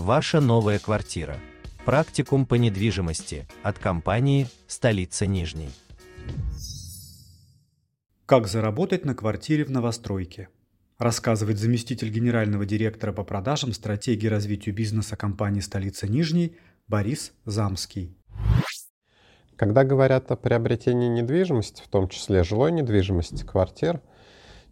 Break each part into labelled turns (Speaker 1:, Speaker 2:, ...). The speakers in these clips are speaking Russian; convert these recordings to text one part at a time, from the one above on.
Speaker 1: Ваша новая квартира. Практикум по недвижимости от компании «Столица Нижней».
Speaker 2: Как заработать на квартире в новостройке? Рассказывает заместитель генерального директора по продажам стратегии развития бизнеса компании «Столица Нижней» Борис Замский.
Speaker 3: Когда говорят о приобретении недвижимости, в том числе жилой недвижимости, квартир,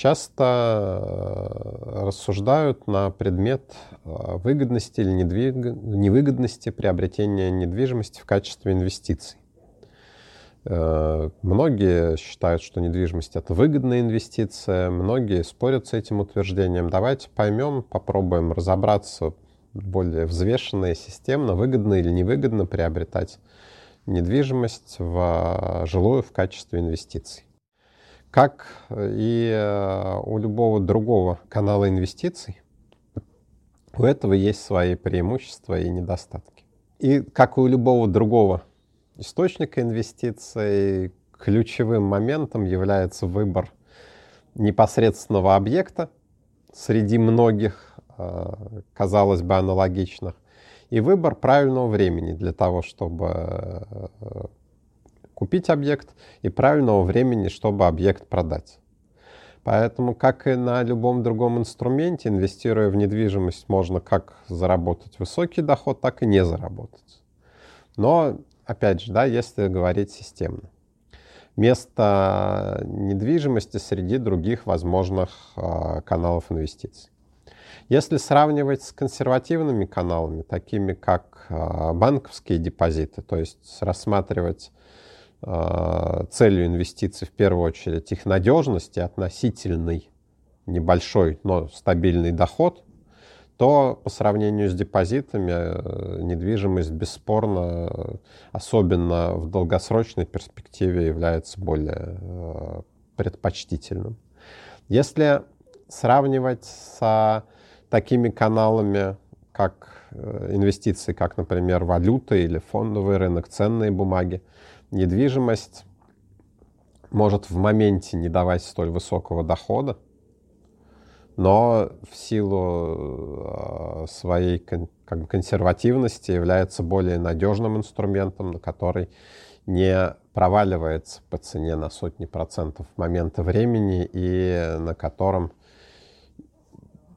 Speaker 3: часто э, рассуждают на предмет э, выгодности или невыгодности приобретения недвижимости в качестве инвестиций. Э, многие считают, что недвижимость это выгодная инвестиция, многие спорят с этим утверждением. Давайте поймем, попробуем разобраться более взвешенно и системно, выгодно или невыгодно приобретать недвижимость в жилую в качестве инвестиций. Как и э, у любого другого канала инвестиций, у этого есть свои преимущества и недостатки. И как и у любого другого источника инвестиций, ключевым моментом является выбор непосредственного объекта среди многих, э, казалось бы, аналогичных, и выбор правильного времени для того, чтобы э, купить объект, и правильного времени, чтобы объект продать. Поэтому, как и на любом другом инструменте, инвестируя в недвижимость, можно как заработать высокий доход, так и не заработать. Но, опять же, да, если говорить системно. Место недвижимости среди других возможных э, каналов инвестиций. Если сравнивать с консервативными каналами, такими как а, банковские депозиты, то есть рассматривать целью инвестиций в первую очередь их надежность и относительный небольшой, но стабильный доход, то по сравнению с депозитами э, недвижимость бесспорно, особенно в долгосрочной перспективе, является более э, предпочтительным. Если сравнивать с такими каналами, как э, инвестиции, как, например, валюта или фондовый рынок, ценные бумаги, недвижимость может в моменте не давать столь высокого дохода, но в силу э, своей как бы, консервативности является более надежным инструментом, на который не проваливается по цене на сотни процентов момента времени и на котором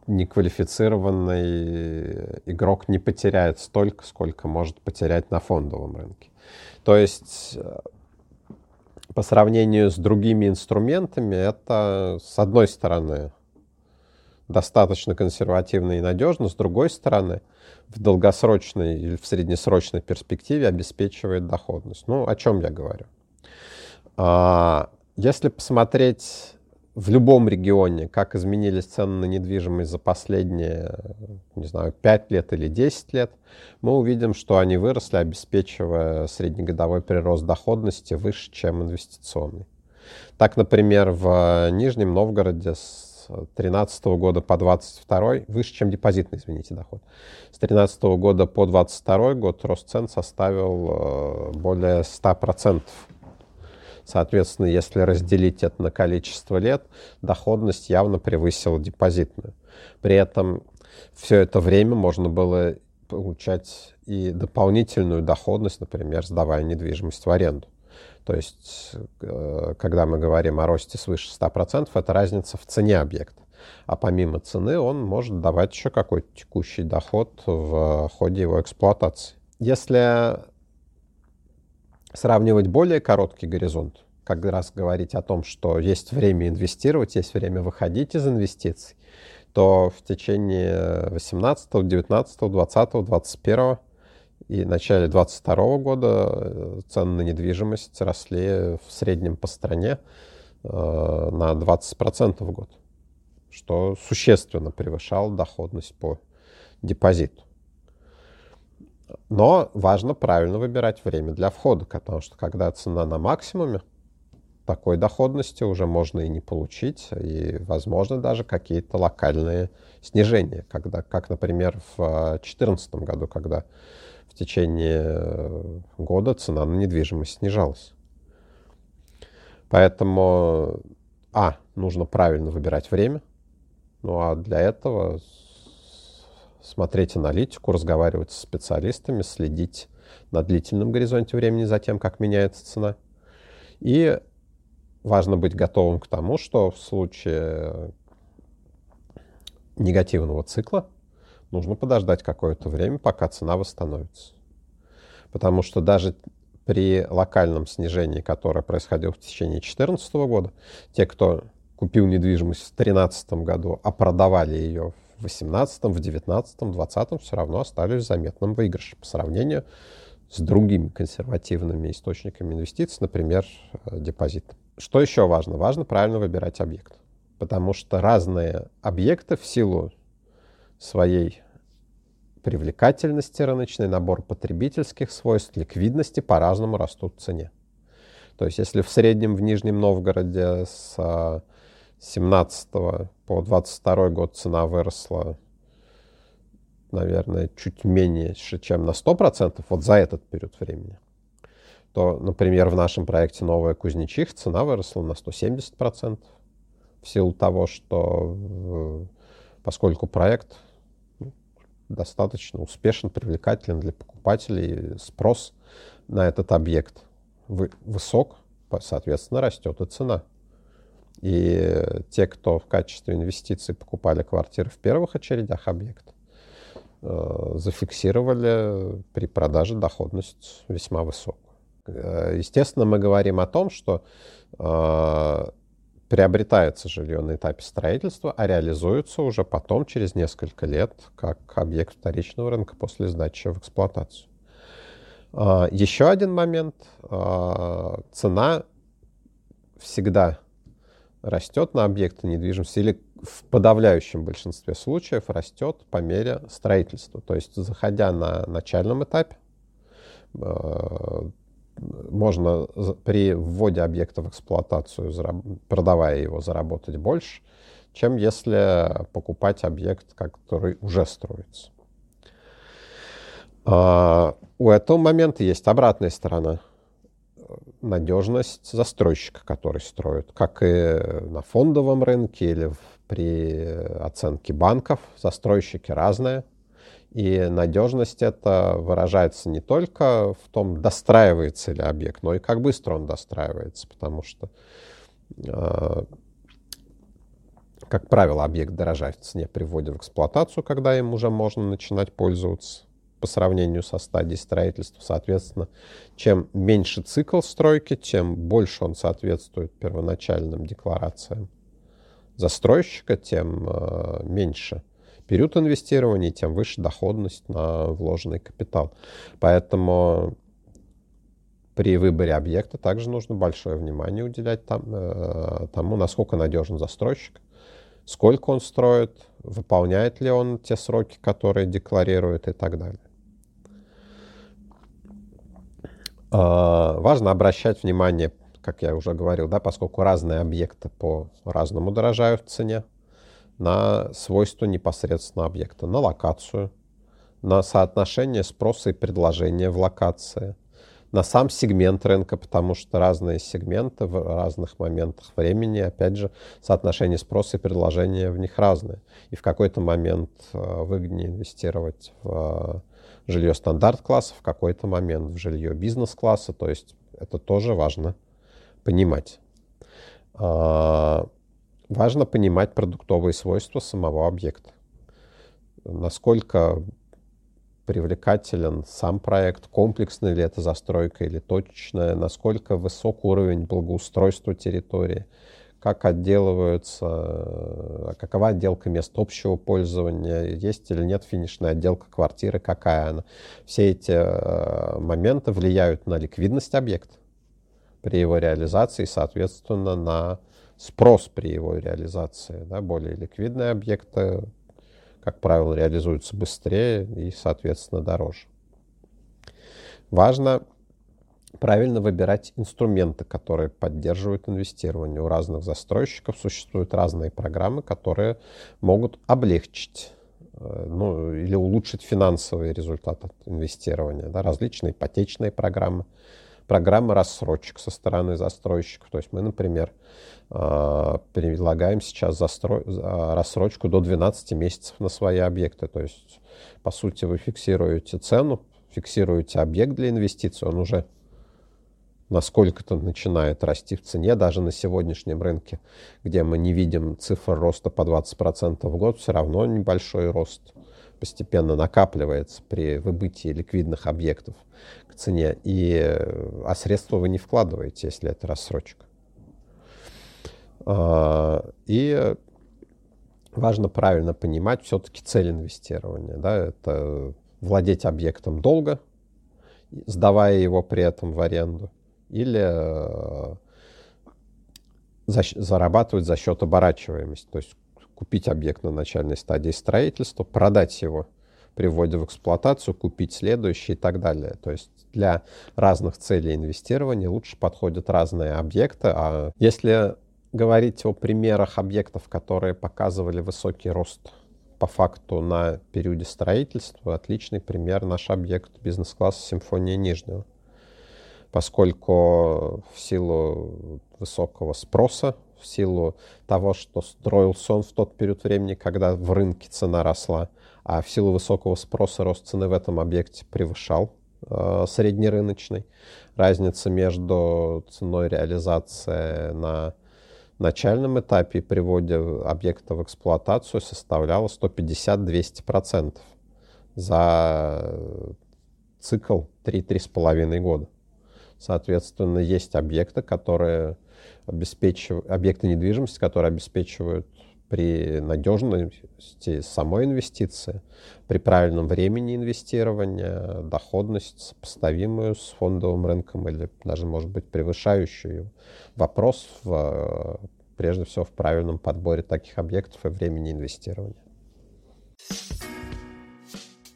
Speaker 3: неквалифицированный игрок не потеряет столько, сколько может потерять на фондовом рынке. То есть э, по сравнению с другими инструментами, это, с одной стороны, достаточно консервативно и надежно, с другой стороны, в долгосрочной или в среднесрочной перспективе обеспечивает доходность. Ну, о чем я говорю? А, если посмотреть в любом регионе, как изменились цены на недвижимость за последние, не знаю, 5 лет или 10 лет, мы увидим, что они выросли, обеспечивая среднегодовой прирост доходности выше, чем инвестиционный. Так, например, в Нижнем Новгороде с 2013 года по 2022, выше, чем депозитный, извините, доход. С 2013 года по 2022 год рост цен составил э, более 100%. Соответственно, если разделить это на количество лет, доходность явно превысила депозитную. При этом все это время можно было получать и дополнительную доходность, например, сдавая недвижимость в аренду. То есть, э, когда мы говорим о росте свыше 100%, это разница в цене объекта. А помимо цены он может давать еще какой-то текущий доход в ходе его эксплуатации. Если сравнивать более короткий горизонт, как раз говорить о том, что есть время инвестировать, есть время выходить из инвестиций, то в течение 18, 19, 20, 21 и начале 22 года э, цены на недвижимость росли в среднем по стране э, на 20% в год, что существенно превышало доходность по депозиту. Но важно правильно выбирать время для входа, потому что когда цена на максимуме, такой доходности уже можно и не получить, и, возможно, даже какие-то локальные снижения, когда, как, например, в 2014 году, когда в течение года цена на недвижимость снижалась. Поэтому, а, нужно правильно выбирать время, ну а для этого смотреть аналитику, разговаривать с специалистами, следить на длительном горизонте времени за тем, как меняется цена. И важно быть готовым к тому, что в случае негативного цикла нужно подождать какое-то время, пока цена восстановится. Потому что даже при локальном снижении, которое происходило в течение 2014 года, те, кто купил недвижимость в 2013 году, а продавали ее в 2018, в 2019, в 2020, все равно остались в заметном по сравнению с другими консервативными источниками инвестиций, например, э, депозит. Что еще важно? Важно правильно выбирать объект. Потому что разные объекты в силу своей привлекательности рыночный набор потребительских свойств, ликвидности по-разному растут в цене. То есть если в среднем в Нижнем Новгороде с 17 по 22 год цена выросла, наверное, чуть меньше, чем на 100%, вот за этот период времени, то, например, в нашем проекте «Новая Кузнечих» цена выросла на 170% в силу того, что э, поскольку проект достаточно успешен, привлекателен для покупателей, спрос на этот объект высок, соответственно, растет и цена. И те, кто в качестве инвестиций покупали квартиры в первых очередях объект, э, зафиксировали при продаже доходность весьма высокую. Э, естественно, мы говорим о том, что э, приобретается жилье на этапе строительства, а реализуется уже потом, через несколько лет, как объект вторичного рынка после сдачи в эксплуатацию. Еще один момент. Цена всегда растет на объекты недвижимости или в подавляющем большинстве случаев растет по мере строительства. То есть, заходя на начальном этапе, а, можно при вводе объекта в эксплуатацию, продавая его, заработать больше, чем если покупать объект, который уже строится. А, у этого момента есть обратная сторона. Надежность застройщика, который строит. Как и на фондовом рынке или при оценке банков, застройщики разные – и надежность это выражается не только в том, достраивается ли объект, но и как быстро он достраивается, потому что, э, как правило, объект дорожает в цене при вводе в эксплуатацию, когда им уже можно начинать пользоваться по сравнению со стадией строительства. Соответственно, чем меньше цикл стройки, тем больше он соответствует первоначальным декларациям застройщика, тем э, меньше – период инвестирования, тем выше доходность на вложенный капитал. Поэтому при выборе объекта также нужно большое внимание уделять там, э, тому, насколько надежен застройщик, сколько он строит, выполняет ли он те сроки, которые декларирует и так далее. Э, важно обращать внимание, как я уже говорил, да, поскольку разные объекты по-разному дорожают в цене, на свойства непосредственно объекта, на локацию, на соотношение спроса и предложения в локации, на сам сегмент рынка, потому что разные сегменты в разных моментах времени, опять же, соотношение спроса и предложения в них разные. И в какой-то момент э, выгоднее инвестировать в жилье стандарт-класса, в какой-то момент в жилье бизнес-класса, то есть это тоже важно понимать. А, Важно понимать продуктовые свойства самого объекта. Насколько привлекателен сам проект, комплексная ли это застройка или точечная, насколько высок уровень благоустройства территории, как отделываются, какова отделка мест общего пользования, есть или нет финишная отделка квартиры, какая она. Все эти э, моменты влияют на ликвидность объекта при его реализации, соответственно, на спрос при его реализации. Да, более ликвидные объекты, как правило, реализуются быстрее и, соответственно, дороже. Важно правильно выбирать инструменты, которые поддерживают инвестирование. У разных застройщиков существуют разные программы, которые могут облегчить э, ну, или улучшить финансовые результаты инвестирования. Да, различные ипотечные программы, программы рассрочек со стороны застройщиков. То есть мы, например, э, предлагаем сейчас застрой, рассрочку до 12 месяцев на свои объекты. То есть, по сути, вы фиксируете цену, фиксируете объект для инвестиций, он уже насколько-то начинает расти в цене, даже на сегодняшнем рынке, где мы не видим цифр роста по 20% в год, все равно небольшой рост постепенно накапливается при выбытии ликвидных объектов к цене, и, а средства вы не вкладываете, если это рассрочка. А, и важно правильно понимать все-таки цель инвестирования. Да, это владеть объектом долго, сдавая его при этом в аренду, или э, зарабатывать за счет оборачиваемости, то есть купить объект на начальной стадии строительства, продать его при вводе в эксплуатацию, купить следующий и так далее. То есть для разных целей инвестирования лучше подходят разные объекты. А если говорить о примерах объектов, которые показывали высокий рост по факту на периоде строительства, отличный пример наш объект бизнес-класса «Симфония Нижнего» поскольку в силу высокого спроса, в силу того, что строился он в тот период времени, когда в рынке цена росла, а в силу высокого спроса рост цены в этом объекте превышал э, среднерыночный. Разница между ценой реализации на начальном этапе и приводе объекта в эксплуатацию составляла 150-200% за цикл 3-3,5 года. Соответственно, есть объекты, которые обеспечивают, объекты недвижимости, которые обеспечивают при надежности самой инвестиции, при правильном времени инвестирования, доходность сопоставимую с фондовым рынком или даже, может быть, превышающую. Вопрос в, прежде всего в правильном подборе таких объектов и времени инвестирования.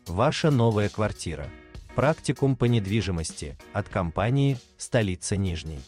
Speaker 1: Ваша новая квартира – Практикум по недвижимости от компании «Столица Нижней».